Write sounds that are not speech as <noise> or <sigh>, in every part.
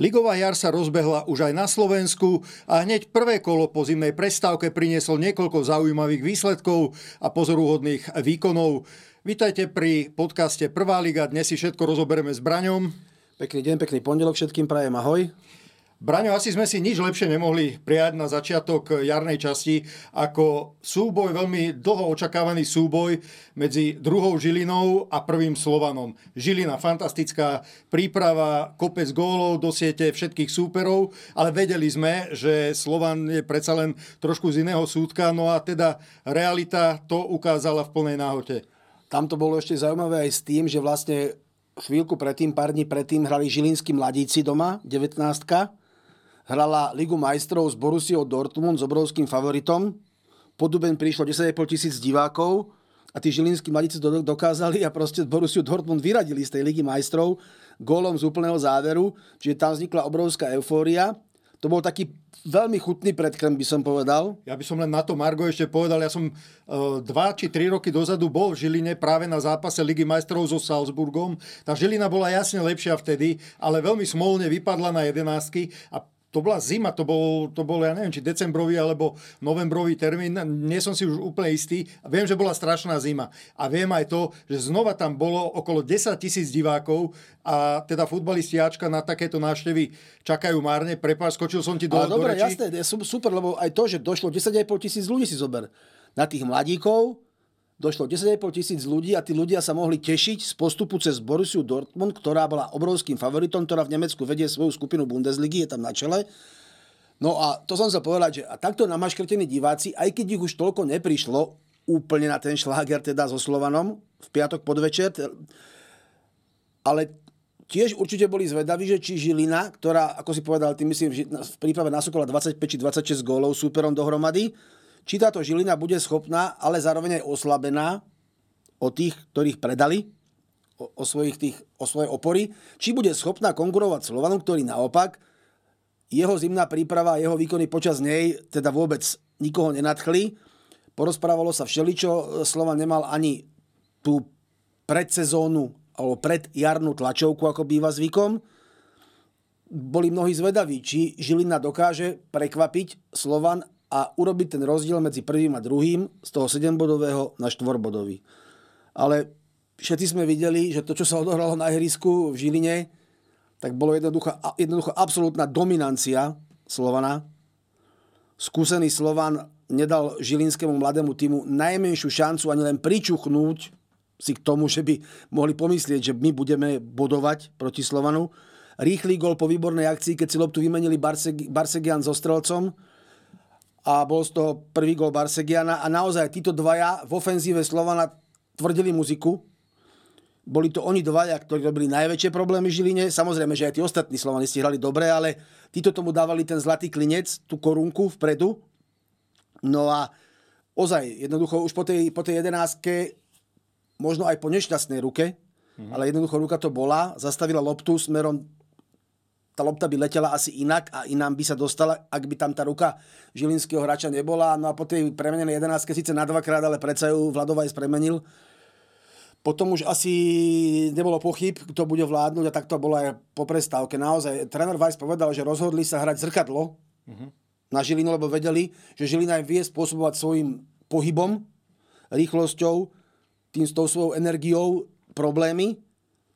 Ligová jar sa rozbehla už aj na Slovensku a hneď prvé kolo po zimnej prestávke prinieslo niekoľko zaujímavých výsledkov a pozoruhodných výkonov. Vítajte pri podcaste Prvá liga. Dnes si všetko rozoberieme s Braňom. Pekný deň, pekný pondelok všetkým, prajem ahoj. Braňo, asi sme si nič lepšie nemohli prijať na začiatok jarnej časti ako súboj, veľmi dlho očakávaný súboj medzi druhou Žilinou a prvým Slovanom. Žilina, fantastická príprava, kopec gólov do siete všetkých súperov, ale vedeli sme, že Slovan je predsa len trošku z iného súdka, no a teda realita to ukázala v plnej náhote. Tam to bolo ešte zaujímavé aj s tým, že vlastne chvíľku predtým, pár dní predtým hrali žilinskí mladíci doma, 19 hrala Ligu majstrov s Borussiou Dortmund s obrovským favoritom. Po Duben prišlo 10,5 tisíc divákov a tí žilinskí mladíci dokázali a proste Borussiu Dortmund vyradili z tej Ligy majstrov gólom z úplného záveru, čiže tam vznikla obrovská eufória. To bol taký veľmi chutný predkrm, by som povedal. Ja by som len na to Margo ešte povedal, ja som uh, dva či tri roky dozadu bol v Žiline práve na zápase Ligy majstrov so Salzburgom. Tá Žilina bola jasne lepšia vtedy, ale veľmi smolne vypadla na jedenáctky a to bola zima, to bol, to bol, ja neviem, či decembrový alebo novembrový termín, nie som si už úplne istý. Viem, že bola strašná zima. A viem aj to, že znova tam bolo okolo 10 tisíc divákov a teda futbalisti Ačka na takéto návštevy čakajú márne. Prepáč, skočil som ti do, Ale do dobre, reči. jasné, super, lebo aj to, že došlo 10,5 tisíc ľudí si zober. Na tých mladíkov, došlo 10,5 tisíc ľudí a tí ľudia sa mohli tešiť z postupu cez Borussiu Dortmund, ktorá bola obrovským favoritom, ktorá v Nemecku vedie svoju skupinu Bundesligy, je tam na čele. No a to som sa povedať, že a takto namaškrtení diváci, aj keď ich už toľko neprišlo úplne na ten šláger teda so Slovanom v piatok podvečer, ale tiež určite boli zvedaví, že či Žilina, ktorá, ako si povedal, ty myslím, v príprave nasúkola 25 či 26 gólov súperom dohromady, či táto Žilina bude schopná, ale zároveň aj oslabená o tých, ktorých predali, o, o, svojich tých, o svoje opory, či bude schopná konkurovať Slovanu, ktorý naopak, jeho zimná príprava a jeho výkony počas nej teda vôbec nikoho nenadchli. Porozprávalo sa všeličo, Slovan nemal ani tú predsezónu alebo predjarnú tlačovku, ako býva zvykom. Boli mnohí zvedaví, či Žilina dokáže prekvapiť Slovan a urobiť ten rozdiel medzi prvým a druhým z toho 7-bodového na 4-bodový. Ale všetci sme videli, že to, čo sa odohralo na ihrisku v Žiline, tak bolo jednoducho, jednoducho absolútna dominancia Slovana. Skúsený Slovan nedal žilinskému mladému týmu najmenšiu šancu ani len pričuchnúť si k tomu, že by mohli pomyslieť, že my budeme bodovať proti Slovanu. Rýchly gol po výbornej akcii, keď si loptu vymenili Barsegian so strelcom, a bol z toho prvý gol Barsegiana a naozaj títo dvaja v ofenzíve Slovana tvrdili muziku. Boli to oni dvaja, ktorí robili najväčšie problémy v Žiline. Samozrejme, že aj tí ostatní slovanisti hrali dobre, ale títo tomu dávali ten zlatý klinec, tú korunku vpredu. No a ozaj, jednoducho už po tej, po tej jedenáctke, možno aj po nešťastnej ruke, mm. ale jednoducho ruka to bola, zastavila loptu smerom tá lopta by letela asi inak a inám by sa dostala, ak by tam tá ruka žilinského hráča nebola. No a po tej premenenej 11 síce na dvakrát, ale predsa ju Vladovajs premenil. Potom už asi nebolo pochyb, kto bude vládnuť a tak to bolo aj po prestávke. Naozaj, tréner Weiss povedal, že rozhodli sa hrať zrkadlo uh-huh. na Žilinu, lebo vedeli, že Žilina vie spôsobovať svojim pohybom, rýchlosťou, tým s tou svojou energiou problémy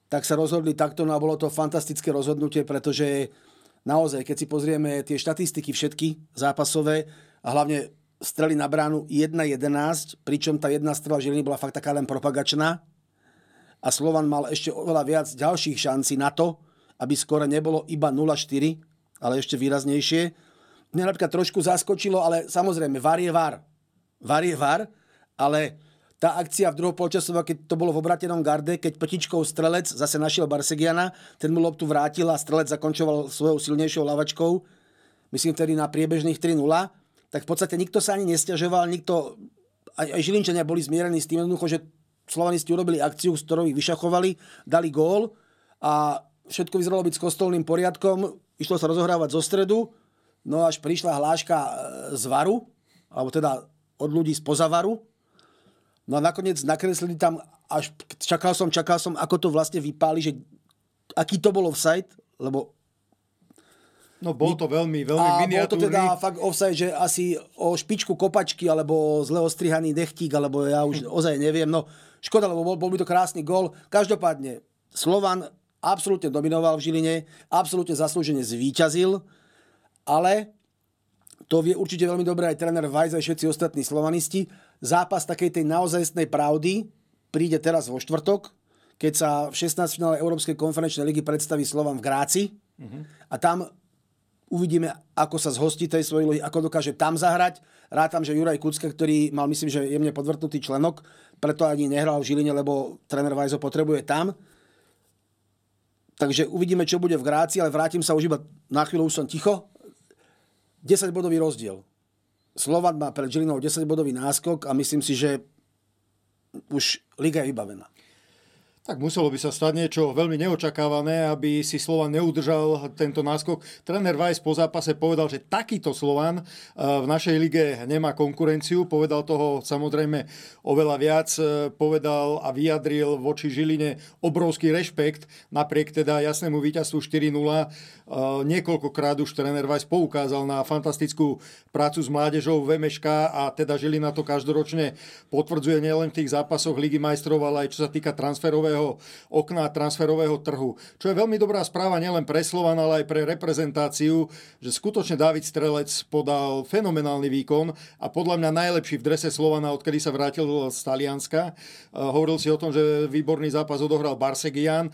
tak sa rozhodli takto no a bolo to fantastické rozhodnutie, pretože naozaj, keď si pozrieme tie štatistiky všetky zápasové a hlavne strely na bránu 1-11, pričom tá jedna strela Žiliny bola fakt taká len propagačná a Slovan mal ešte oveľa viac ďalších šancí na to, aby skoro nebolo iba 0-4, ale ešte výraznejšie. Mňa napríklad trošku zaskočilo, ale samozrejme, VAR je VAR. VAR je VAR, ale tá akcia v druhom polčasu, keď to bolo v obratenom garde, keď petičkou strelec zase našiel Barsegiana, ten mu loptu vrátil a strelec zakončoval svojou silnejšou lavačkou, myslím vtedy na priebežných 3-0, tak v podstate nikto sa ani nestiažoval, nikto, aj, aj Žilinčania boli zmierení s tým jednoducho, že Slovanisti urobili akciu, z ktorou ich vyšachovali, dali gól a všetko vyzeralo byť s kostolným poriadkom, išlo sa rozohrávať zo stredu, no až prišla hláška e, z varu, alebo teda od ľudí z pozavaru, No a nakoniec nakreslili tam, až čakal som, čakal som, ako to vlastne vypáli, že aký to bol offside, lebo No bol to veľmi, veľmi a miniatúrny. bol to teda fakt offside, že asi o špičku kopačky, alebo zle ostrihaný dechtík, alebo ja už <laughs> ozaj neviem. No škoda, lebo bol, bol by to krásny gol. Každopádne, Slovan absolútne dominoval v Žiline, absolútne zaslúžene zvíťazil, ale to vie určite veľmi dobre aj tréner Vajs, aj všetci ostatní slovanisti. Zápas takej tej naozajstnej pravdy príde teraz vo štvrtok, keď sa v 16. finále Európskej konferenčnej ligy predstaví Slovan v Gráci. Uh-huh. A tam uvidíme, ako sa zhostí tej svojej lohy, ako dokáže tam zahrať. Rátam, že Juraj Kucka, ktorý mal, myslím, že jemne podvrtnutý členok, preto ani nehral v Žiline, lebo tréner Vajzo potrebuje tam. Takže uvidíme, čo bude v Gráci, ale vrátim sa už iba na chvíľu, už som ticho. 10-bodový rozdiel. Slovan má pred Žilinou 10-bodový náskok a myslím si, že už liga je vybavená. Tak muselo by sa stať niečo veľmi neočakávané, aby si Slovan neudržal tento náskok. Tréner Weiss po zápase povedal, že takýto Slovan eh, v našej lige nemá konkurenciu. Povedal toho samozrejme oveľa viac. Eh, povedal a vyjadril voči Žiline obrovský rešpekt napriek teda jasnému víťazstvu 4-0. Eh, niekoľkokrát už tréner Weiss poukázal na fantastickú prácu s mládežou v MŠK a teda Žilina to každoročne potvrdzuje nielen v tých zápasoch Ligy majstrov, ale aj čo sa týka transferového transferového okna, transferového trhu. Čo je veľmi dobrá správa nielen pre Slovan, ale aj pre reprezentáciu, že skutočne David Strelec podal fenomenálny výkon a podľa mňa najlepší v drese Slovana, odkedy sa vrátil z Talianska. Hovoril si o tom, že výborný zápas odohral Barsegian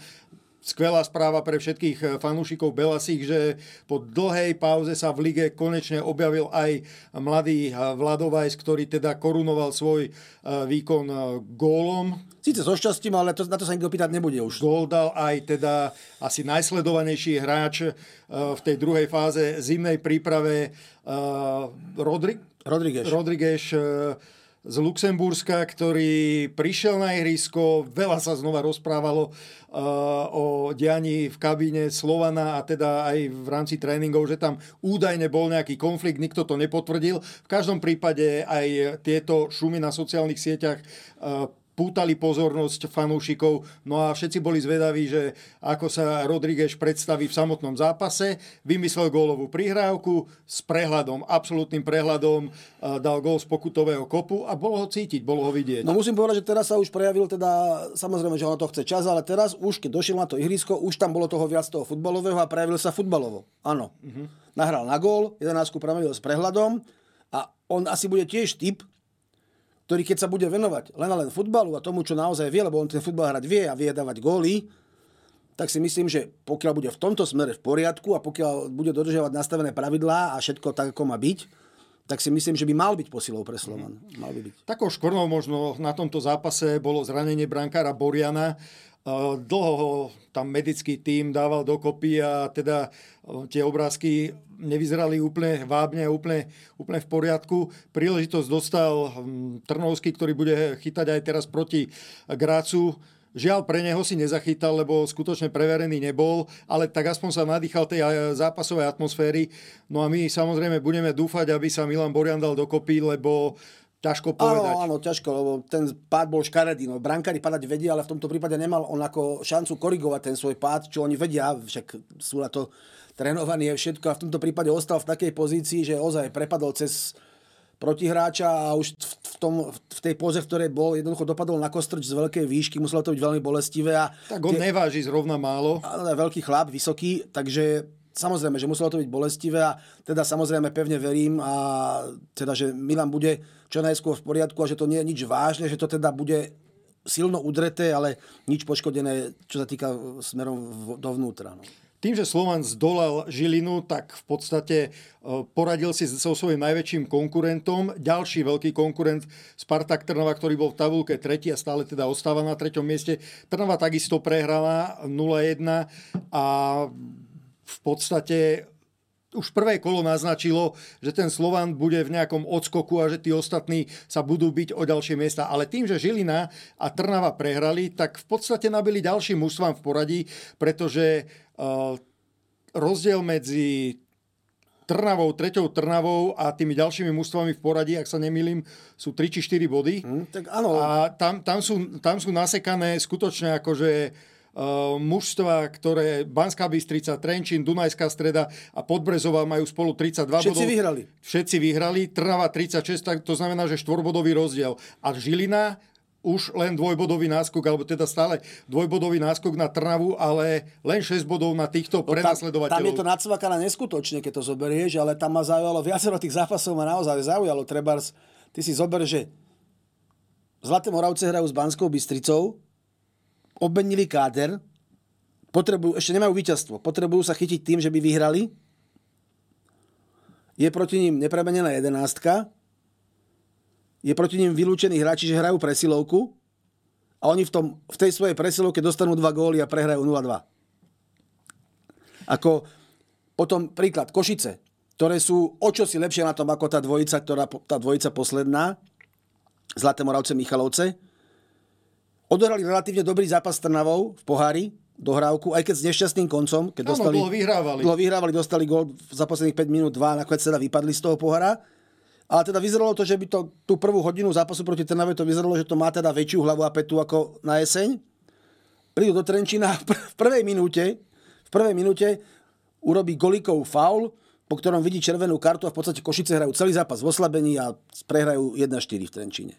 skvelá správa pre všetkých eh, fanúšikov Belasích, že po dlhej pauze sa v lige konečne objavil aj mladý eh, Vladovajs, ktorý teda korunoval svoj eh, výkon gólom. Sice so šťastím, ale to, na to sa nikto pýtať nebude už. Gól dal aj teda asi najsledovanejší hráč v tej druhej fáze zimnej príprave Rodri- Rodriguez. Rodriguez z Luxemburska, ktorý prišiel na ihrisko, veľa sa znova rozprávalo uh, o dianí v kabíne Slovana a teda aj v rámci tréningov, že tam údajne bol nejaký konflikt, nikto to nepotvrdil. V každom prípade aj tieto šumy na sociálnych sieťach uh, pútali pozornosť fanúšikov. No a všetci boli zvedaví, že ako sa Rodríguez predstaví v samotnom zápase. Vymyslel gólovú prihrávku s prehľadom, absolútnym prehľadom, dal gól z pokutového kopu a bolo ho cítiť, bolo ho vidieť. No musím povedať, že teraz sa už prejavil teda, samozrejme, že ono to chce čas, ale teraz už, keď došiel na to ihrisko, už tam bolo toho viac toho futbalového a prejavil sa futbalovo. Áno. Uh-huh. Nahral na gól, 11 premenil s prehľadom a on asi bude tiež typ, ktorý keď sa bude venovať len a len futbalu a tomu, čo naozaj vie, lebo on ten futbal hrať vie a vie dávať góly, tak si myslím, že pokiaľ bude v tomto smere v poriadku a pokiaľ bude dodržiavať nastavené pravidlá a všetko tak, ako má byť, tak si myslím, že by mal byť posilou pre Slovan. Mm. Mal by byť. Takou škornou možno na tomto zápase bolo zranenie brankára Boriana, Dlho ho tam medický tím dával dokopy a teda tie obrázky nevyzerali úplne vábne, úplne, úplne v poriadku. Príležitosť dostal hm, Trnovský, ktorý bude chytať aj teraz proti Grácu. Žiaľ, pre neho si nezachytal, lebo skutočne preverený nebol, ale tak aspoň sa nadýchal tej zápasovej atmosféry. No a my samozrejme budeme dúfať, aby sa Milan Borian dal dokopy, lebo Ťažko povedať. Áno, áno, ťažko, lebo ten pád bol škaredý. No, brankári padať vedia, ale v tomto prípade nemal on ako šancu korigovať ten svoj pád, čo oni vedia, však sú na to trénovaní je všetko a v tomto prípade ostal v takej pozícii, že ozaj prepadol cez protihráča a už v, tom, v tej poze, v ktorej bol, jednoducho dopadol na kostrč z veľkej výšky, muselo to byť veľmi bolestivé. A tak on tie, neváži zrovna málo. Ale veľký chlap, vysoký, takže samozrejme, že muselo to byť bolestivé a teda samozrejme pevne verím a teda, že Milan bude čo najskôr v poriadku a že to nie je nič vážne, že to teda bude silno udreté, ale nič poškodené, čo sa týka smerom dovnútra. No. tým, že Slovan zdolal Žilinu, tak v podstate e, poradil si so svojím najväčším konkurentom. Ďalší veľký konkurent Spartak Trnava, ktorý bol v tabulke tretí a stále teda ostáva na treťom mieste. Trnava takisto prehrala 0-1 a v podstate už prvé kolo naznačilo, že ten Slovan bude v nejakom odskoku a že tí ostatní sa budú byť o ďalšie miesta. Ale tým, že Žilina a Trnava prehrali, tak v podstate nabili ďalším mužstvám v poradí, pretože uh, rozdiel medzi Trnavou, treťou Trnavou a tými ďalšími mužstvami v poradí, ak sa nemýlim, sú 3 či 4 body. Mm, tak áno. A tam, tam, sú, tam sú nasekané skutočne akože mužstva, ktoré Banská Bystrica, Trenčín, Dunajská streda a Podbrezová majú spolu 32 Všetci bodov. vyhrali. Všetci vyhrali. Trnava 36, tak to znamená, že štvorbodový rozdiel. A Žilina už len dvojbodový náskok, alebo teda stále dvojbodový náskok na Trnavu, ale len 6 bodov na týchto No, tam, prenasledovateľov. tam je to nadsvakané neskutočne, keď to zoberieš, ale tam ma zaujalo, viacero tých zápasov ma naozaj zaujalo. Trebárs, ty si zober, že Zlaté Moravce hrajú s Banskou Bystricou, obmenili káder, potrebujú, ešte nemajú víťazstvo, potrebujú sa chytiť tým, že by vyhrali. Je proti ním nepremenená jedenástka, je proti ním vylúčení hráči, že hrajú presilovku a oni v, tom, v tej svojej presilovke dostanú dva góly a prehrajú 0-2. Ako potom príklad Košice, ktoré sú o čosi lepšie na tom ako tá dvojica, ktorá, tá dvojica posledná, Zlaté Moravce, Michalovce. Odohrali relatívne dobrý zápas s Trnavou v pohári, dohrávku, aj keď s nešťastným koncom, keď Áno, dostali, dlho vyhrávali. dlho vyhrávali, dostali gól za posledných 5 minút, 2, nakoniec teda vypadli z toho pohára. Ale teda vyzeralo to, že by to tú prvú hodinu zápasu proti Trnave to vyzeralo, že to má teda väčšiu hlavu a petu ako na jeseň. Prídu do Trenčína v <laughs> pr- v prvej minúte, v prvej minúte urobí Golikov faul, po ktorom vidí červenú kartu a v podstate Košice hrajú celý zápas v oslabení a prehrajú 1-4 v Trenčíne.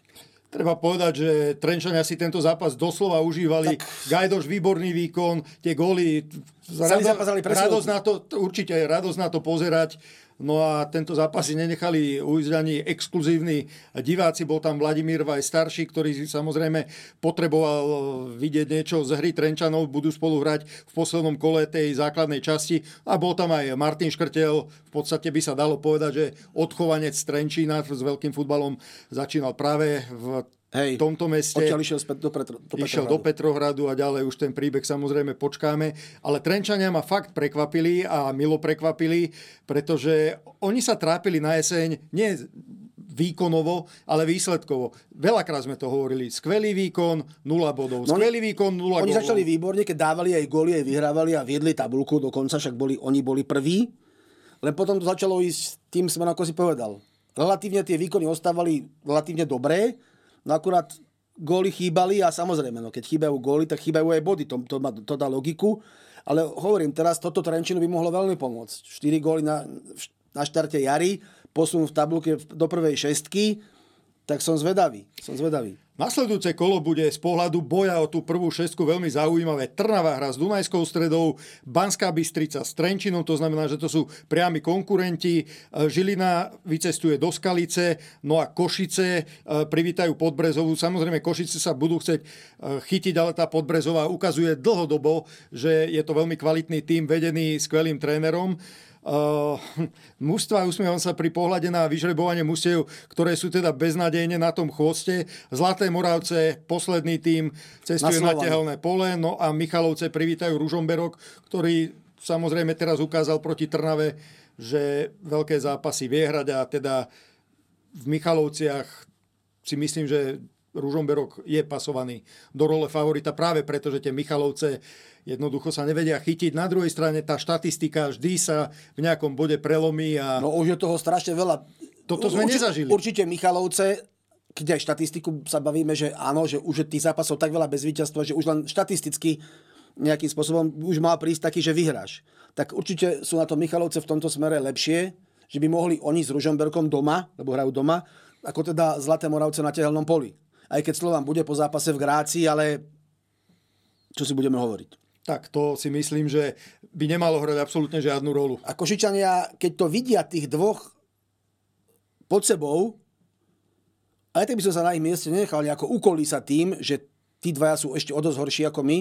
Treba povedať, že Trenčania si tento zápas doslova užívali. Tak... Gajdoš výborný výkon, tie góly. Radosť na to, určite radosť na to pozerať. No a tento zápas si nenechali ujsť ani exkluzívni diváci. Bol tam Vladimír Vaj starší, ktorý samozrejme potreboval vidieť niečo z hry Trenčanov. Budú spolu hrať v poslednom kole tej základnej časti. A bol tam aj Martin Škrtel. V podstate by sa dalo povedať, že odchovanec Trenčína s veľkým futbalom začínal práve v Hej, v tomto meste. Odtiaľ išiel späť do, Petro, do Išiel do Petrohradu a ďalej už ten príbeh samozrejme počkáme. Ale Trenčania ma fakt prekvapili a milo prekvapili, pretože oni sa trápili na jeseň nie výkonovo, ale výsledkovo. Veľakrát sme to hovorili. Skvelý výkon, 0 bodov. No, Skvelý výkon, 0 Oni gólov. začali výborne, keď dávali aj góly, aj vyhrávali a viedli tabulku, dokonca však boli, oni boli prví. Len potom to začalo ísť tým smerom, ako si povedal. Relatívne tie výkony ostávali relatívne dobré, no akurát góly chýbali a samozrejme, no keď chýbajú góly, tak chýbajú aj body, to, to, to dá logiku. Ale hovorím, teraz toto Trenčinu by mohlo veľmi pomôcť. 4 góly na, na štarte jary, posun v tabulke do prvej šestky, tak som zvedavý. Som zvedavý. Nasledujúce kolo bude z pohľadu boja o tú prvú šestku veľmi zaujímavé. Trnava hra s Dunajskou stredou, Banská Bystrica s Trenčinom, to znamená, že to sú priami konkurenti. Žilina vycestuje do Skalice, no a Košice e, privítajú Podbrezovú. Samozrejme, Košice sa budú chcieť e, chytiť, ale tá Podbrezová ukazuje dlhodobo, že je to veľmi kvalitný tým vedený skvelým trénerom. Uh, mužstva, usmievam sa pri pohľade na vyžrebovanie mužstiev, ktoré sú teda beznádejne na tom chvoste. Zlaté Moravce, posledný tým, cestuje na, Na tehelné pole, no a Michalovce privítajú Ružomberok, ktorý samozrejme teraz ukázal proti Trnave, že veľké zápasy vie hrať a teda v Michalovciach si myslím, že Ružomberok je pasovaný do role favorita práve preto, že tie Michalovce jednoducho sa nevedia chytiť. Na druhej strane tá štatistika vždy sa v nejakom bode prelomí a No už je toho strašne veľa. Toto sme Urči- nezažili. Určite Michalovce, keď aj štatistiku sa bavíme, že áno, že už je tých zápasov tak veľa bez víťazstva, že už len štatisticky nejakým spôsobom už má prísť taký, že vyhráš. Tak určite sú na to Michalovce v tomto smere lepšie, že by mohli oni s Ružomberkom doma, lebo hrajú doma, ako teda Zlaté Moravce na tehelnom poli. Aj keď Slovan bude po zápase v Grácii, ale čo si budeme hovoriť. Tak to si myslím, že by nemalo hrať absolútne žiadnu rolu. A Košičania, keď to vidia tých dvoch pod sebou, aj tak by som sa na ich mieste nenechal nejako ukolísať tým, že tí dvaja sú ešte o dosť horší ako my.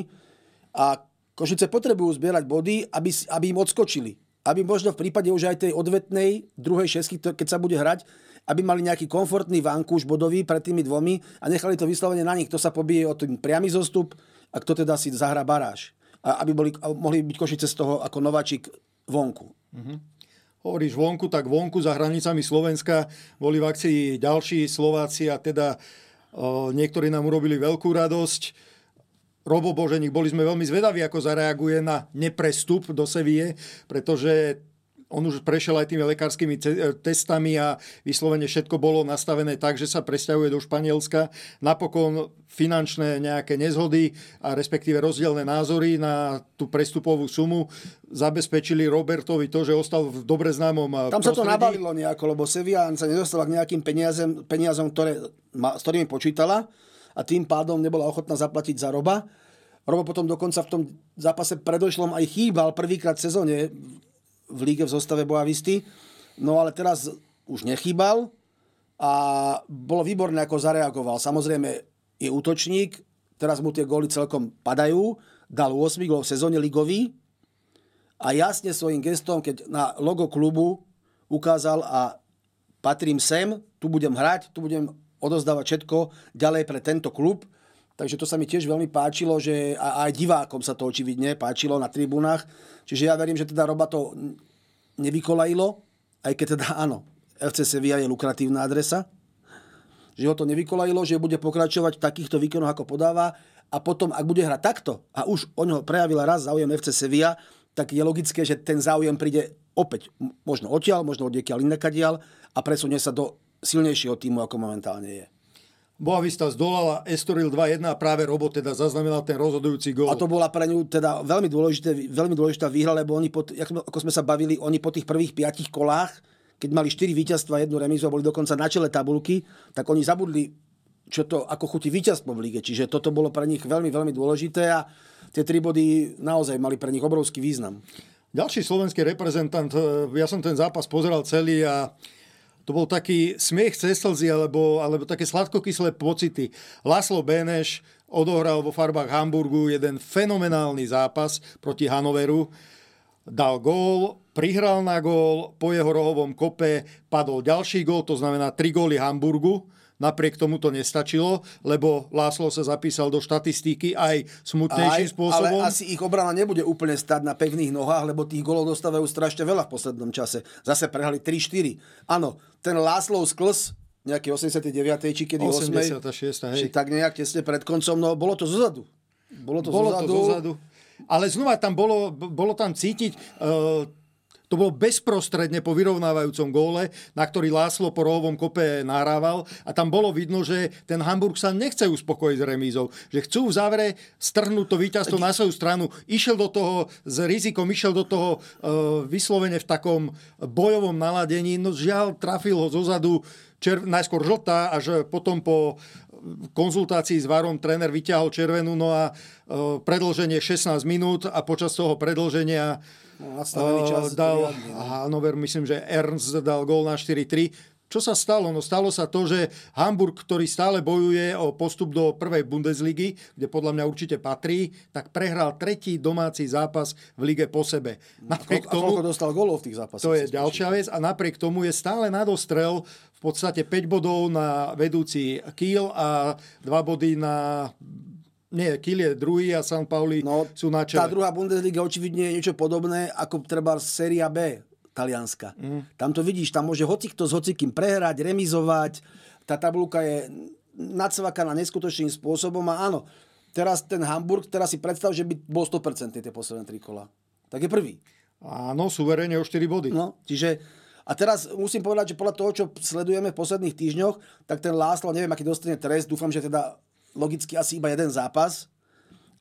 A Košice potrebujú zbierať body, aby, aby im odskočili. Aby možno v prípade už aj tej odvetnej druhej šesky, keď sa bude hrať, aby mali nejaký komfortný vankúš bodový pred tými dvomi a nechali to vyslovene na nich, kto sa pobije o ten priamy zostup a kto teda si zahrá baráž. Aby boli, mohli byť Košice z toho ako nováčik vonku. Hovoríš vonku, tak vonku za hranicami Slovenska boli v akcii ďalší Slováci a teda o, niektorí nám urobili veľkú radosť. Robo Boženík, boli sme veľmi zvedaví, ako zareaguje na neprestup do Sevie, pretože on už prešiel aj tými lekárskymi e, testami a vyslovene všetko bolo nastavené tak, že sa presťahuje do Španielska. Napokon finančné nejaké nezhody a respektíve rozdielne názory na tú prestupovú sumu zabezpečili Robertovi to, že ostal v dobre známom e, Tam sa to prostredí. nabalilo nejako, lebo Sevilla sa nedostala k nejakým peniazem, peniazom, ktoré, s ktorými počítala a tým pádom nebola ochotná zaplatiť za Roba. Robo potom dokonca v tom zápase predošlom aj chýbal prvýkrát v sezóne v líge v zostave Boavisty. No ale teraz už nechýbal a bolo výborné, ako zareagoval. Samozrejme je útočník, teraz mu tie góly celkom padajú, dal 8 gólov v sezóne ligový, a jasne svojim gestom, keď na logo klubu ukázal a patrím sem, tu budem hrať, tu budem odozdávať všetko ďalej pre tento klub. Takže to sa mi tiež veľmi páčilo, že aj divákom sa to očividne páčilo na tribúnach. Čiže ja verím, že teda Roba to nevykolajilo, aj keď teda áno, FC Sevilla je lukratívna adresa, že ho to nevykolajilo, že bude pokračovať v takýchto výkonoch, ako podáva a potom, ak bude hrať takto a už o neho prejavila raz záujem FC Sevilla, tak je logické, že ten záujem príde opäť možno odtiaľ, možno odiekiaľ inakadiaľ a presunie sa do silnejšieho týmu, ako momentálne je. Boavista zdolala Estoril 2-1 a práve Robo teda zaznamenal ten rozhodujúci gól. A to bola pre ňu teda veľmi, dôležité, veľmi dôležitá výhra, lebo oni, po, ako sme sa bavili, oni po tých prvých piatich kolách, keď mali 4 víťazstva, jednu remízu a boli dokonca na čele tabulky, tak oni zabudli, čo to ako chutí víťazstvo v lige. Čiže toto bolo pre nich veľmi, veľmi dôležité a tie tri body naozaj mali pre nich obrovský význam. Ďalší slovenský reprezentant, e, ja som ten zápas pozeral celý a to bol taký smiech cez slzy alebo, alebo také sladkokyslé pocity. Laslo Beneš odohral vo farbách Hamburgu jeden fenomenálny zápas proti Hanoveru. Dal gól, prihral na gól, po jeho rohovom kope padol ďalší gól, to znamená 3 góly Hamburgu. Napriek tomu to nestačilo, lebo Láslo sa zapísal do štatistiky aj smutnejším spôsobom. Ale asi ich obrana nebude úplne stať na pevných nohách, lebo tých golov dostávajú strašne veľa v poslednom čase. Zase prehrali 3-4. Áno, ten Láslov sklz, nejaký 89. či kedy 8. 86., hej. Či tak nejak tesne pred koncom, no bolo to zozadu. Bolo to bolo zozadu. to zozadu. Ale znova tam bolo, bolo tam cítiť, e, to bolo bezprostredne po vyrovnávajúcom góle, na ktorý Láslo po rohovom kope nahrával. A tam bolo vidno, že ten Hamburg sa nechce uspokojiť s remízou, že chcú v závere strhnúť to víťazstvo na svoju stranu. Išiel do toho s rizikom, išiel do toho e, vyslovene v takom bojovom naladení, no žiaľ, trafil ho zozadu čer, najskôr žltá, až potom po konzultácii s Varom tréner vyťahol červenú, no a e, predlženie 16 minút a počas toho predlženia nastavený e, čas dal no. Hanover, myslím, že Ernst dal gól na 4-3. Čo sa stalo? No stalo sa to, že Hamburg, ktorý stále bojuje o postup do prvej Bundesligy, kde podľa mňa určite patrí, tak prehral tretí domáci zápas v lige po sebe. Napriek A koľko dostal golov v tých zápasoch? to je ďalšia vec a napriek tomu je stále nadostrel v podstate 5 bodov na vedúci Kiel a 2 body na... Nie, Kiel je druhý a San Pauli No, sú na tá čele. druhá Bundesliga očividne je niečo podobné ako treba séria B talianska. Mm. Tam to vidíš, tam môže hocikto s hocikým prehrať, remizovať. Tá tabulka je nacvakaná neskutočným spôsobom a áno, teraz ten Hamburg, teraz si predstav, že by bol 100% tie posledné tri kola. Tak je prvý. Áno, suverene o 4 body. No, čiže a teraz musím povedať, že podľa toho, čo sledujeme v posledných týždňoch, tak ten Láslo, neviem, aký dostane trest, dúfam, že teda logicky asi iba jeden zápas,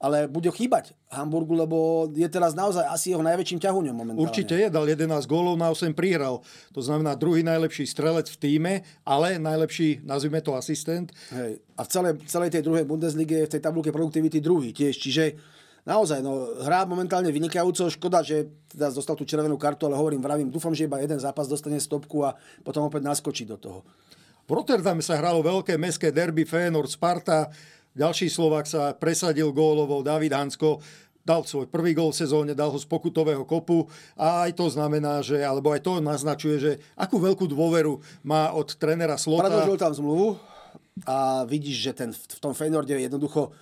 ale bude chýbať Hamburgu, lebo je teraz naozaj asi jeho najväčším ťahuňom momentálne. Určite je, dal 11 gólov, na 8 prihral. To znamená druhý najlepší strelec v týme, ale najlepší, nazvime to asistent. Hej. A v celej, celej tej druhej Bundeslige je v tej tabulke produktivity druhý tiež. Čiže naozaj, no, hrá momentálne vynikajúco. Škoda, že teda dostal tú červenú kartu, ale hovorím, vravím, dúfam, že iba jeden zápas dostane stopku a potom opäť naskočí do toho. V Rotterdame sa hralo veľké mestské derby Feyenoord Sparta. Ďalší Slovak sa presadil gólovo, David Hansko. dal svoj prvý gol v sezóne, dal ho z pokutového kopu a aj to znamená, že, alebo aj to naznačuje, že akú veľkú dôveru má od trénera Slota. Predlžil tam zmluvu a vidíš, že ten, v tom Feynorde jednoducho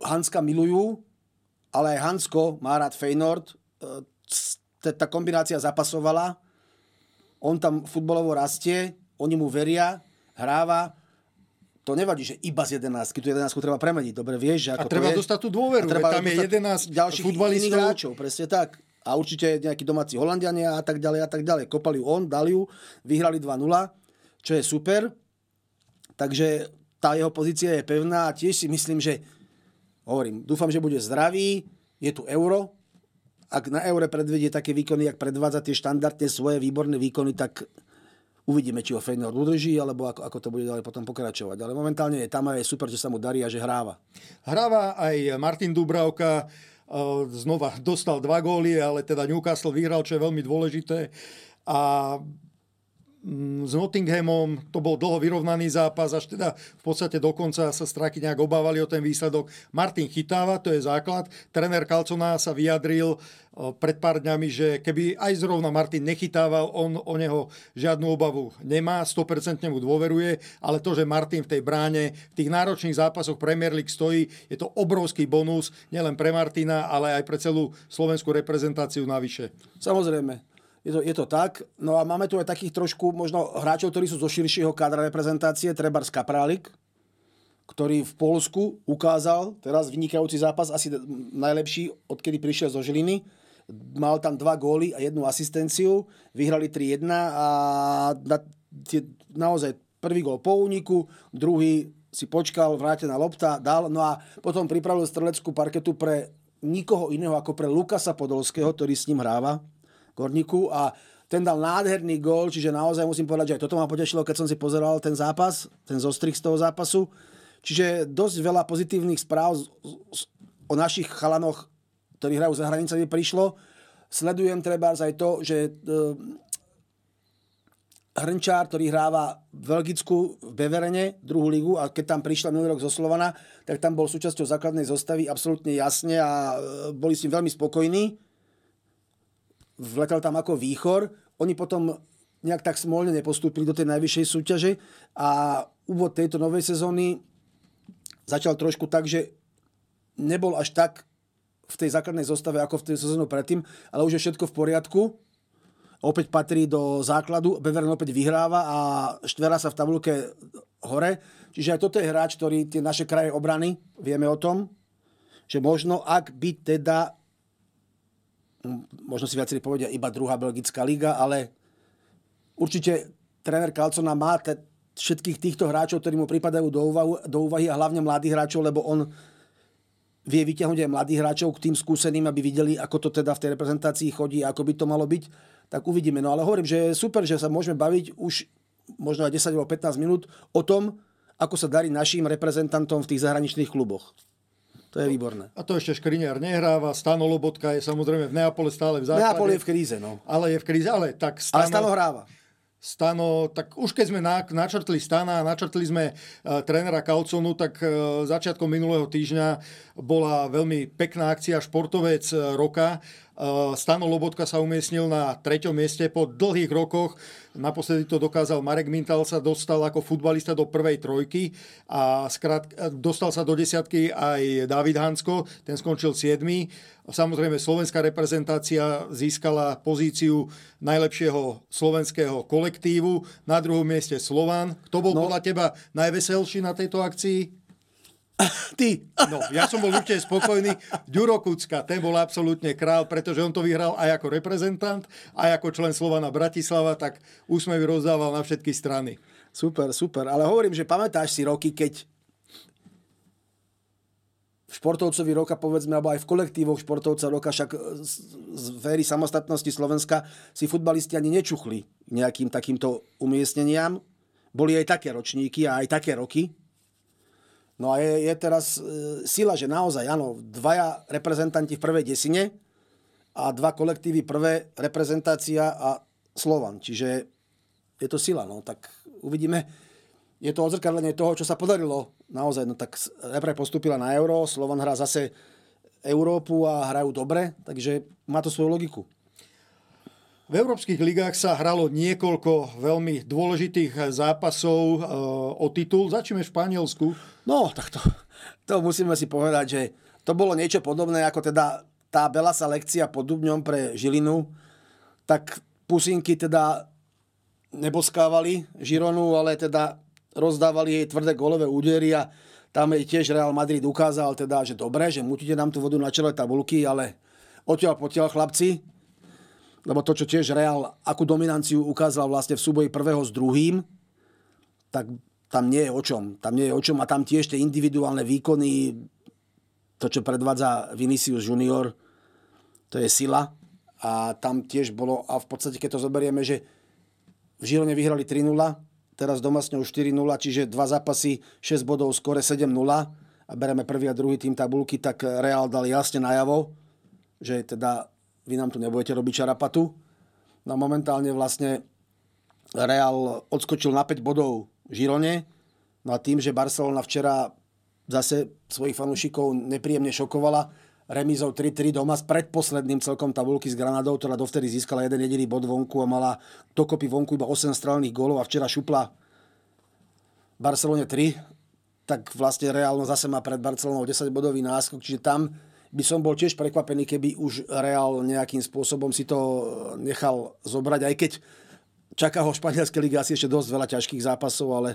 Hanska milujú, ale aj Hansko má rád Feynord. E, tá kombinácia zapasovala, on tam futbolovo rastie, oni mu veria, hráva, to nevadí, že iba z 11, tu 11 treba premeniť, dobre vieš. Že ako a treba je. dostať tú dôveru, a treba tam je 11 ďalších futbalistov. hráčov, presne tak. A určite nejakí domáci Holandiania a tak ďalej a tak ďalej. Kopali ju on, dali ju, vyhrali 2-0, čo je super. Takže tá jeho pozícia je pevná a tiež si myslím, že hovorím, dúfam, že bude zdravý, je tu euro, ak na eure predvedie také výkony, ak predvádza tie štandardne svoje výborné výkony, tak Uvidíme, či ho Feyenoord udrží, alebo ako, ako to bude ďalej potom pokračovať. Ale momentálne je tam a je super, že sa mu darí a že hráva. Hráva aj Martin Dubravka, e, znova dostal dva góly, ale teda Newcastle vyhral, čo je veľmi dôležité. A s Nottinghamom, to bol dlho vyrovnaný zápas, až teda v podstate dokonca sa straky nejak obávali o ten výsledok. Martin chytáva, to je základ. Trenér Kalcona sa vyjadril pred pár dňami, že keby aj zrovna Martin nechytával, on o neho žiadnu obavu nemá, 100% mu dôveruje, ale to, že Martin v tej bráne v tých náročných zápasoch Premier League stojí, je to obrovský bonus, nielen pre Martina, ale aj pre celú slovenskú reprezentáciu navyše. Samozrejme, je to, je to tak. No a máme tu aj takých trošku možno hráčov, ktorí sú zo širšieho kádra reprezentácie, Trebars Kaprálik, ktorý v Polsku ukázal teraz vynikajúci zápas, asi najlepší, odkedy prišiel zo Žiliny. Mal tam dva góly a jednu asistenciu, vyhrali 3-1 a na, tie, naozaj prvý gól po úniku, druhý si počkal, vrátená lopta, dal, no a potom pripravil streleckú parketu pre nikoho iného ako pre Lukasa Podolského, ktorý s ním hráva Gorníku a ten dal nádherný gól, čiže naozaj musím povedať, že aj toto ma potešilo, keď som si pozeral ten zápas, ten zostrih z toho zápasu. Čiže dosť veľa pozitívnych správ o našich chalanoch, ktorí hrajú za hranicami, prišlo. Sledujem treba aj to, že e, Hrnčár, ktorý hráva v Belgicku v Beverene, druhú ligu a keď tam prišla minulý rok zo Slovana, tak tam bol súčasťou základnej zostavy absolútne jasne a e, boli s ním veľmi spokojní vletel tam ako výchor. Oni potom nejak tak smolne nepostúpili do tej najvyššej súťaže a úvod tejto novej sezóny začal trošku tak, že nebol až tak v tej základnej zostave ako v tej sezónu predtým, ale už je všetko v poriadku. Opäť patrí do základu, Beveren opäť vyhráva a štverá sa v tabulke hore. Čiže aj toto je hráč, ktorý tie naše kraje obrany, vieme o tom, že možno ak by teda možno si viacerí povedia iba druhá belgická liga, ale určite tréner Kalcona má te, všetkých týchto hráčov, ktorí mu pripadajú do, úvahu, do úvahy a hlavne mladých hráčov, lebo on vie vyťahnuť aj mladých hráčov k tým skúseným, aby videli, ako to teda v tej reprezentácii chodí, ako by to malo byť, tak uvidíme. No ale hovorím, že je super, že sa môžeme baviť už možno aj 10 alebo 15 minút o tom, ako sa darí našim reprezentantom v tých zahraničných kluboch. To je výborné. A to ešte Škriniar nehráva, Stano Lobotka je samozrejme v Neapole stále v základe. Neapol je v kríze, no. Ale je v kríze, ale tak Stano... Ale Stano hráva. Stano, tak už keď sme načrtli Stana a načrtli sme uh, trénera Kalconu, tak uh, začiatkom minulého týždňa bola veľmi pekná akcia športovec uh, roka. Uh, Stano Lobotka sa umiestnil na treťom mieste po dlhých rokoch Naposledy to dokázal Marek Mintal, sa dostal ako futbalista do prvej trojky a skrát, dostal sa do desiatky aj David Hansko, ten skončil 7. Samozrejme, slovenská reprezentácia získala pozíciu najlepšieho slovenského kolektívu. Na druhom mieste Slovan. Kto bol no. podľa teba najveselší na tejto akcii? Ty. No, ja som bol určite spokojný. Ďuro Kucka, ten bol absolútne král, pretože on to vyhral aj ako reprezentant, aj ako člen Slovana Bratislava, tak úsmevy rozdával na všetky strany. Super, super. Ale hovorím, že pamätáš si roky, keď v športovcovi roka, povedzme, alebo aj v kolektívoch športovca roka, však z véry samostatnosti Slovenska si futbalisti ani nečuchli nejakým takýmto umiestneniam. Boli aj také ročníky a aj také roky, No a je, je teraz e, sila, že naozaj, áno, dvaja reprezentanti v prvej desine a dva kolektívy prvé reprezentácia a Slovan. Čiže je to sila, no tak uvidíme. Je to odzrkadlenie toho, čo sa podarilo. Naozaj, no tak Repre postúpila na euro, Slovan hrá zase Európu a hrajú dobre, takže má to svoju logiku. V európskych ligách sa hralo niekoľko veľmi dôležitých zápasov e, o titul. Začneme v Španielsku. No, tak to, to musíme si povedať, že to bolo niečo podobné ako teda tá Belasa lekcia pod Dubňom pre Žilinu. Tak pusinky teda neboskávali Žironu, ale teda rozdávali jej tvrdé golové údery a tam jej tiež Real Madrid ukázal teda, že dobre, že mutíte nám tú vodu na čele tabulky, ale odtiaľ potiaľ chlapci, lebo to, čo tiež Real, akú dominanciu ukázal vlastne v súboji prvého s druhým, tak tam nie je o čom. Tam nie je o čom a tam tiež tie individuálne výkony, to, čo predvádza Vinicius Junior, to je sila. A tam tiež bolo, a v podstate, keď to zoberieme, že v Žirone vyhrali 3-0, teraz doma s ňou 4-0, čiže dva zápasy, 6 bodov, skore 7-0 a bereme prvý a druhý tým tabulky, tak Real dal jasne najavo, že teda vy nám tu nebudete robiť čarapatu. No momentálne vlastne Real odskočil na 5 bodov Žirone. No a tým, že Barcelona včera zase svojich fanúšikov nepríjemne šokovala, remízou 3-3 doma s predposledným celkom tabulky s Granadou, ktorá dovtedy získala jeden jediný bod vonku a mala dokopy vonku iba 8 strelných gólov a včera šupla Barcelone 3, tak vlastne reálno zase má pred Barcelonou 10 bodový náskok, čiže tam by som bol tiež prekvapený, keby už Real nejakým spôsobom si to nechal zobrať, aj keď čaká ho v španielskej lige asi ešte dosť veľa ťažkých zápasov, ale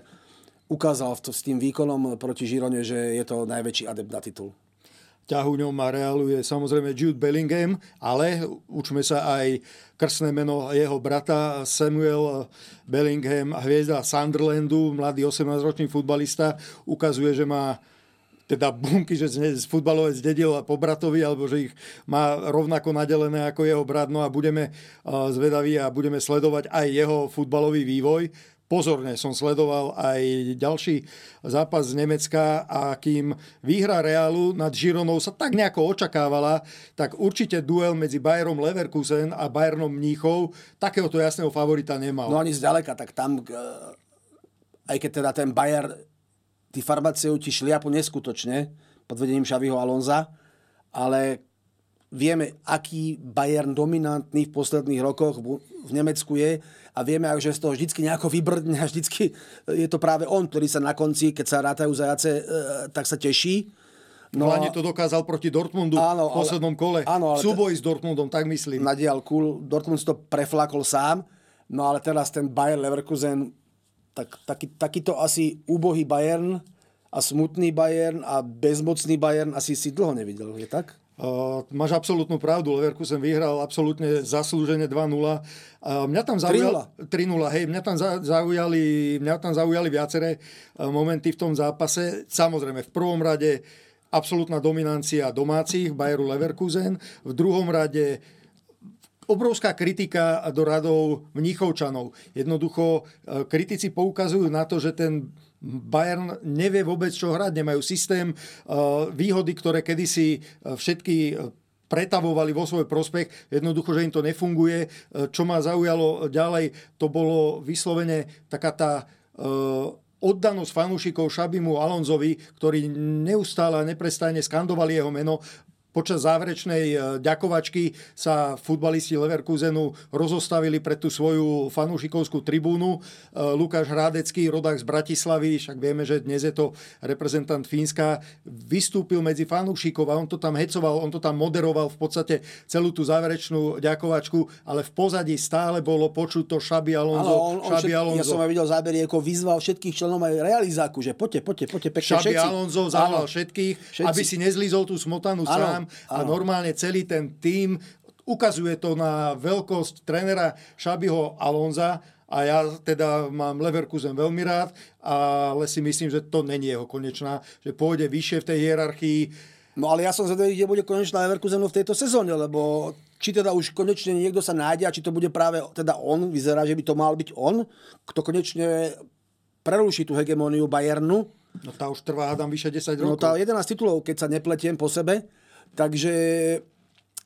ukázal to s tým výkonom proti Žirone, že je to najväčší adept na titul. Ťahuňom a Realu je samozrejme Jude Bellingham, ale učme sa aj krstné meno jeho brata Samuel Bellingham, hviezda Sunderlandu, mladý 18-ročný futbalista, ukazuje, že má teda bunky, že z futbalové zdedil po bratovi, alebo že ich má rovnako nadelené ako jeho brat. No a budeme zvedaví a budeme sledovať aj jeho futbalový vývoj pozorne som sledoval aj ďalší zápas z Nemecka a kým výhra Realu nad Žironou sa tak nejako očakávala, tak určite duel medzi Bayerom Leverkusen a Bayernom Mníchov takéhoto jasného favorita nemal. No ani zďaleka, tak tam, aj keď teda ten Bayer, tí farmaceuti šliapu neskutočne pod vedením Šaviho Alonza, ale vieme, aký Bayern dominantný v posledných rokoch v Nemecku je a vieme, že z toho vždycky nejako vybrdne a vždycky je to práve on, ktorý sa na konci, keď sa rátajú zajace, e, tak sa teší. No Hlavne to dokázal proti Dortmundu áno, v poslednom kole. Áno, ale Súboj s Dortmundom, tak myslím. Na diálku Dortmund si to preflakol sám, no ale teraz ten Bayern Leverkusen, tak, taký, takýto asi úbohý Bayern a smutný Bayern a bezmocný Bayern asi si dlho nevidel, je tak? Uh, máš absolútnu pravdu, Leverkusen vyhral absolútne zaslúžene 2-0. Uh, mňa tam zaujal, 3-0. hej, mňa tam zaujali, mňa tam zaujali viaceré uh, momenty v tom zápase. Samozrejme, v prvom rade absolútna dominancia domácich, Bayeru Leverkusen. V druhom rade obrovská kritika do radov Mnichovčanov. Jednoducho uh, kritici poukazujú na to, že ten Bayern nevie vôbec, čo hrať, nemajú systém, eh, výhody, ktoré kedysi eh, všetky pretavovali vo svoj prospech, jednoducho, že im to nefunguje. Čo ma zaujalo ďalej, to bolo vyslovene taká tá oddanosť fanúšikov Šabimu Alonzovi, ktorí neustále a neprestajne skandovali jeho meno, Počas záverečnej e, ďakovačky sa futbalisti Leverkusenu rozostavili pre tú svoju fanúšikovskú tribúnu. E, Lukáš Hrádecký, rodák z Bratislavy, však vieme, že dnes je to reprezentant Fínska, vystúpil medzi fanúšikov a on to tam hecoval, on to tam moderoval v podstate celú tú záverečnú ďakovačku, ale v pozadí stále bolo počuť to Šabi Alonso. on, on Šabi Alonso. Ja som aj videl zábery, ako vyzval všetkých členov aj realizáku, že poďte, poďte, poďte, pekne Šabi všetci. Alonso zavolal všetkých, všetci. aby si nezlízol tú smotanu sám tam a normálne celý ten tým ukazuje to na veľkosť trénera Šabiho Alonza a ja teda mám Leverkusen veľmi rád, ale si myslím, že to není jeho konečná, že pôjde vyššie v tej hierarchii. No ale ja som zvedavý, kde bude konečná Leverkusenu v tejto sezóne, lebo či teda už konečne niekto sa nájde a či to bude práve teda on, vyzerá, že by to mal byť on, kto konečne preruší tú hegemóniu Bayernu. No tá už trvá, hádam, vyše 10 rokov. No tá 11 titulov, keď sa nepletiem po sebe. Takže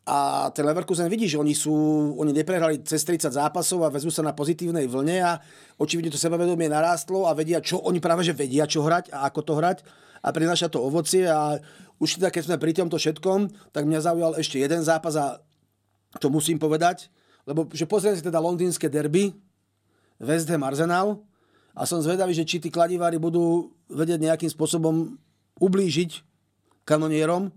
A ten Leverkusen vidí, že oni, sú, oni neprehrali cez 30 zápasov a vezú sa na pozitívnej vlne a očividne to sebavedomie narástlo a vedia, čo oni práve že vedia, čo hrať a ako to hrať a prináša to ovocie a už teda keď sme pri tomto všetkom, tak mňa zaujal ešte jeden zápas a to musím povedať, lebo že pozriem si teda londýnske derby, West Ham Arsenal a som zvedavý, že či tí kladivári budú vedieť nejakým spôsobom ublížiť kanonierom,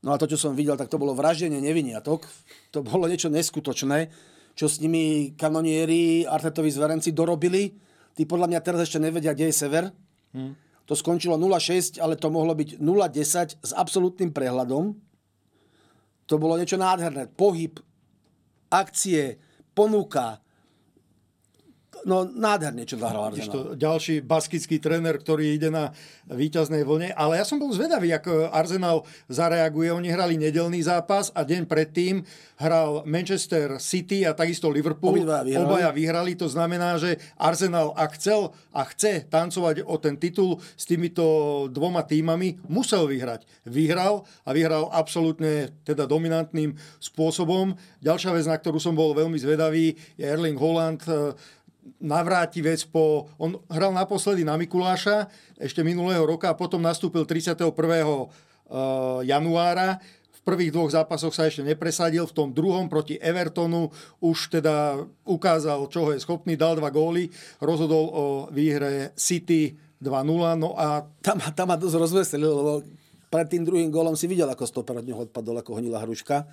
No a to, čo som videl, tak to bolo vraždenie neviniatok. To bolo niečo neskutočné, čo s nimi kanonieri Artetovi zverenci dorobili. Tí podľa mňa teraz ešte nevedia, kde je sever. Hmm. To skončilo 0-6, ale to mohlo byť 0-10 s absolútnym prehľadom. To bolo niečo nádherné. Pohyb, akcie, ponuka, no nádherne, čo zahral Arsenal. To ďalší baskický tréner, ktorý ide na víťaznej vlne. Ale ja som bol zvedavý, ako Arsenal zareaguje. Oni hrali nedelný zápas a deň predtým hral Manchester City a takisto Liverpool. vyhrali. Obaja vyhrali. To znamená, že Arsenal, ak chcel a chce tancovať o ten titul s týmito dvoma týmami, musel vyhrať. Vyhral a vyhral absolútne teda dominantným spôsobom. Ďalšia vec, na ktorú som bol veľmi zvedavý, je Erling Holland navráti vec po... On hral naposledy na Mikuláša ešte minulého roka a potom nastúpil 31. Eh, januára. V prvých dvoch zápasoch sa ešte nepresadil, v tom druhom proti Evertonu už teda ukázal, čoho je schopný, dal dva góly, rozhodol o výhre City 2-0, no a... Tam, tam ma dosť rozveselilo, lebo pred tým druhým gólom si videl, ako stoper od neho odpadol, ako honila hruška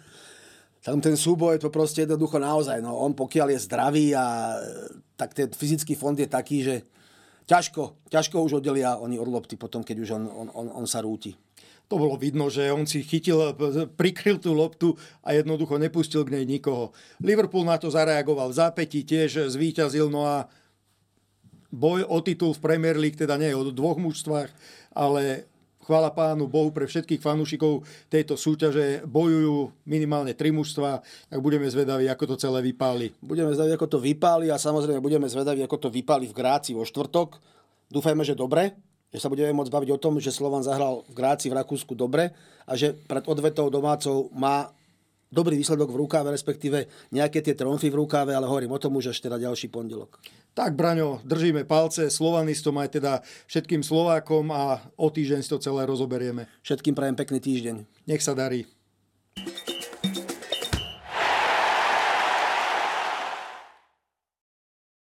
tam ten súboj to proste jednoducho naozaj, no on pokiaľ je zdravý a tak ten fyzický fond je taký, že ťažko, ťažko už oddelia oni od lopty potom, keď už on, on, on, on sa rúti. To bolo vidno, že on si chytil, prikryl tú loptu a jednoducho nepustil k nej nikoho. Liverpool na to zareagoval v zápätí, tiež zvíťazil, no a boj o titul v Premier League, teda nie o dvoch mužstvách, ale chvála pánu Bohu pre všetkých fanúšikov tejto súťaže bojujú minimálne tri mužstva, tak budeme zvedaví, ako to celé vypáli. Budeme zvedaví, ako to vypáli a samozrejme budeme zvedaví, ako to vypáli v Gráci vo štvrtok. Dúfajme, že dobre, že sa budeme môcť baviť o tom, že Slovan zahral v Gráci v Rakúsku dobre a že pred odvetou domácou má dobrý výsledok v rukáve, respektíve nejaké tie tromfy v rukáve, ale hovorím o tom už až teda ďalší pondelok. Tak, Braňo, držíme palce Slovanistom aj teda všetkým Slovákom a o týždeň si to celé rozoberieme. Všetkým prajem pekný týždeň. Nech sa darí.